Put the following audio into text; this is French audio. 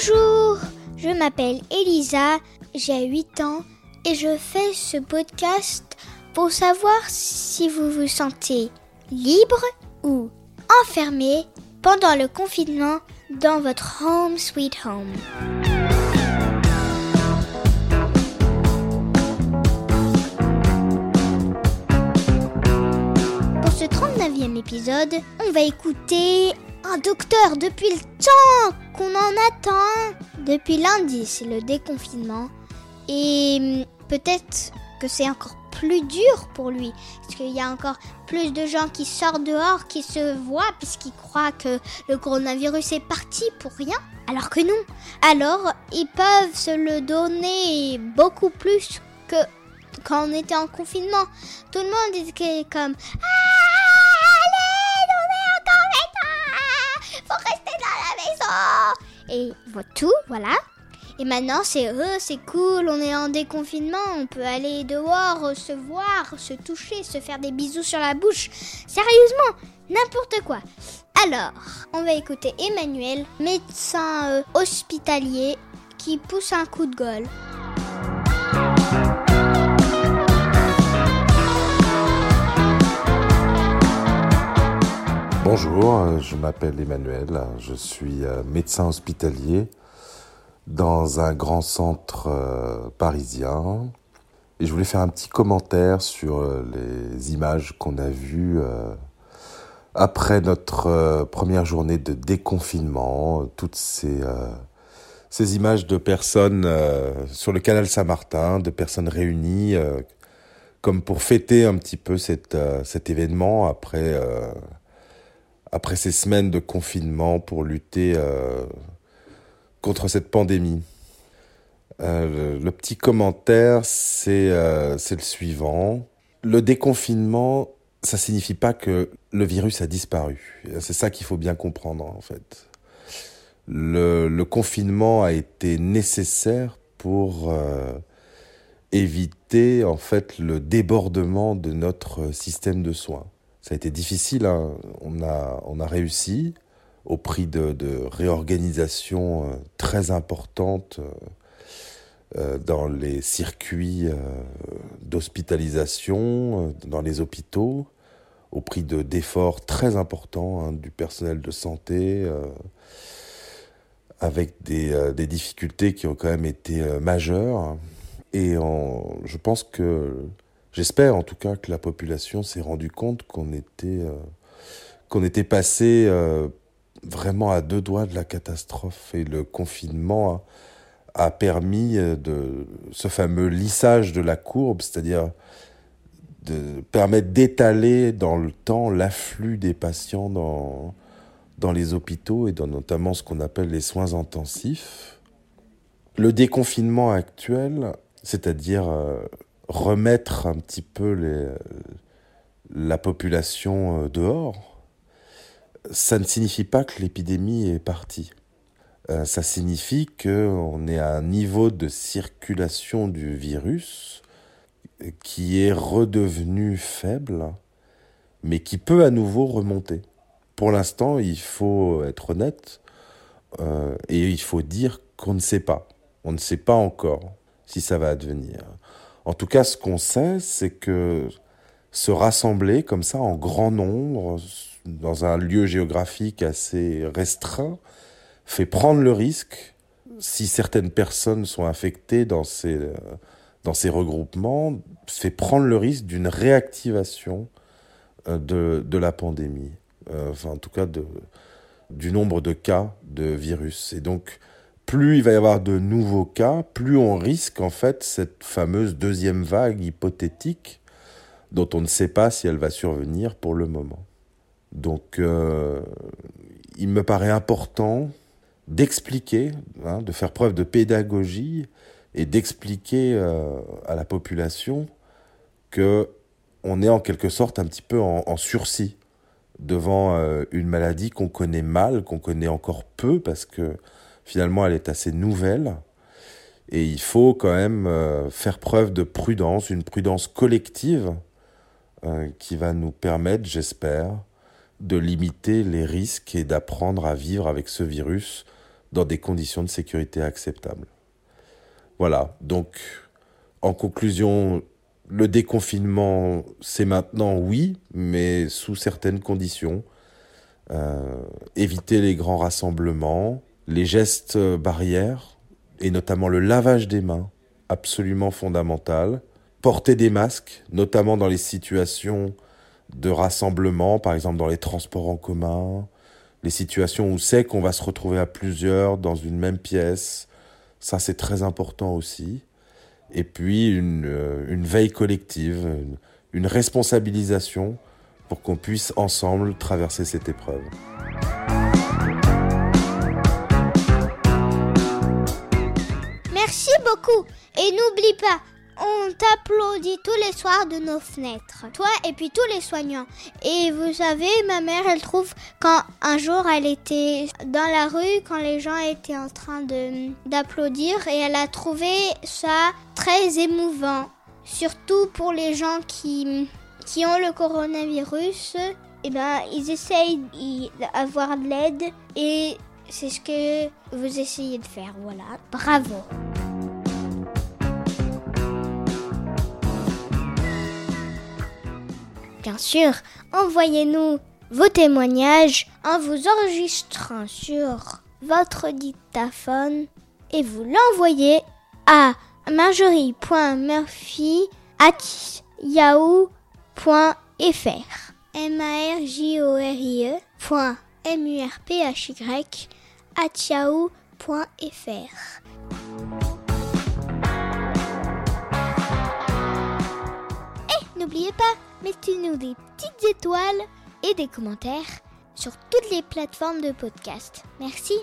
Bonjour, je m'appelle Elisa, j'ai 8 ans et je fais ce podcast pour savoir si vous vous sentez libre ou enfermé pendant le confinement dans votre home sweet home. Pour ce 39e épisode, on va écouter un docteur depuis le temps qu'on en attend. Depuis lundi, c'est le déconfinement. Et hum, peut-être que c'est encore plus dur pour lui. Parce qu'il y a encore plus de gens qui sortent dehors, qui se voient, puisqu'ils croient que le coronavirus est parti pour rien. Alors que non. Alors, ils peuvent se le donner beaucoup plus que quand on était en confinement. Tout le monde était comme Ah, Et tout, voilà. Et maintenant, c'est eux, c'est cool, on est en déconfinement, on peut aller dehors, se voir, se toucher, se faire des bisous sur la bouche. Sérieusement, n'importe quoi. Alors, on va écouter Emmanuel, médecin euh, hospitalier, qui pousse un coup de gueule. Bonjour, euh, je m'appelle Emmanuel, je suis euh, médecin hospitalier dans un grand centre euh, parisien. Et je voulais faire un petit commentaire sur euh, les images qu'on a vues euh, après notre première journée de déconfinement, toutes ces images de personnes sur le canal Saint-Martin, de personnes réunies comme pour fêter un petit peu cet événement après, après ces semaines de confinement pour lutter contre cette pandémie. Euh, le, petit commentaire, euh, c'est le suivant. Le déconfinement, ça signifie pas que le virus a disparu. C'est ça qu'il faut bien comprendre en fait. Le, le, confinement a été nécessaire pour euh, éviter en fait le débordement de notre système de soins. Ça a été difficile, hein. on, a, on a réussi, au prix de, de réorganisations euh, très importantes euh, euh, dans les circuits d'hospitalisation, dans les hôpitaux, au prix de d'efforts très importants hein, du personnel de santé, avec des, des, difficultés qui ont quand même été majeures. Et je pense que, j'espère en tout cas que la population s'est rendue compte qu'on était, qu'on était passé vraiment à deux doigts de la catastrophe et le confinement a, permis euh, de ce fameux lissage de la courbe, c'est-à-dire de permettre d'étaler dans le temps l'afflux des patients dans, dans les hôpitaux et dans notamment ce qu'on appelle les soins intensifs. Le déconfinement actuel, c'est-à-dire euh, remettre un petit peu les, la population euh, dehors, ça ne signifie pas que l'épidémie est partie. Euh, ça signifie qu'on est à un niveau de circulation du virus qui est redevenu faible, mais qui peut à nouveau remonter. Pour l'instant, il faut être honnête euh, et il faut dire qu'on ne sait pas. On ne sait pas encore si ça va advenir. En tout cas, ce qu'on sait, c'est que se rassembler comme ça en grand nombre dans un lieu géographique assez restreint fait prendre le risque, si certaines personnes sont infectées dans ces, dans ces regroupements, fait prendre le risque d'une réactivation euh, de, de la pandémie, euh, enfin en tout cas de, du nombre de cas de virus. Et donc, plus il va y avoir de nouveaux cas, plus on risque en fait cette fameuse deuxième vague hypothétique dont on ne sait pas si elle va survenir pour le moment. Donc, euh, il me paraît important d'expliquer, hein, de faire preuve de pédagogie et d'expliquer euh, à la population que on est en quelque sorte un petit peu en, sursis devant euh, une maladie qu'on connaît mal, qu'on connaît encore peu parce que finalement elle est assez nouvelle. Et il faut quand même faire preuve de prudence, une prudence collective qui va nous permettre, j'espère, de limiter les risques et d'apprendre à vivre avec ce virus dans des conditions de sécurité acceptables. Voilà, donc en conclusion, le déconfinement, c'est maintenant, oui, mais sous certaines conditions. Euh, éviter les grands rassemblements, les gestes barrières, et notamment le lavage des mains, absolument fondamental. Porter des masques, notamment dans les situations de rassemblement, par exemple dans les transports en commun, les situations où c'est qu'on va se retrouver à plusieurs dans une même pièce. Ça, c'est très important aussi. Et puis, une, euh, veille collective, une responsabilisation pour qu'on puisse ensemble traverser cette épreuve. Merci beaucoup. Et n'oublie pas, on t'applaudit tous les soirs de nos fenêtres. Toi et puis tous les soignants. Et vous savez, ma mère, elle trouve quand un jour elle était dans la rue, quand les gens étaient en train d'applaudir, et elle a trouvé ça très émouvant. Surtout pour les gens qui, qui ont le coronavirus, eh ben, ils essayent d'avoir de l'aide et c'est ce que vous essayez de faire. Voilà, bravo. Bien sûr, envoyez-nous vos témoignages en vous enregistrant sur votre dictaphone et vous l'envoyez à marjorie.murphy@yahoo.fr. M A R J O R I E M U R P H Y at yahoo.fr. Et n'oubliez pas, mettez-nous des petites étoiles et des commentaires sur toutes les plateformes de podcast. Merci.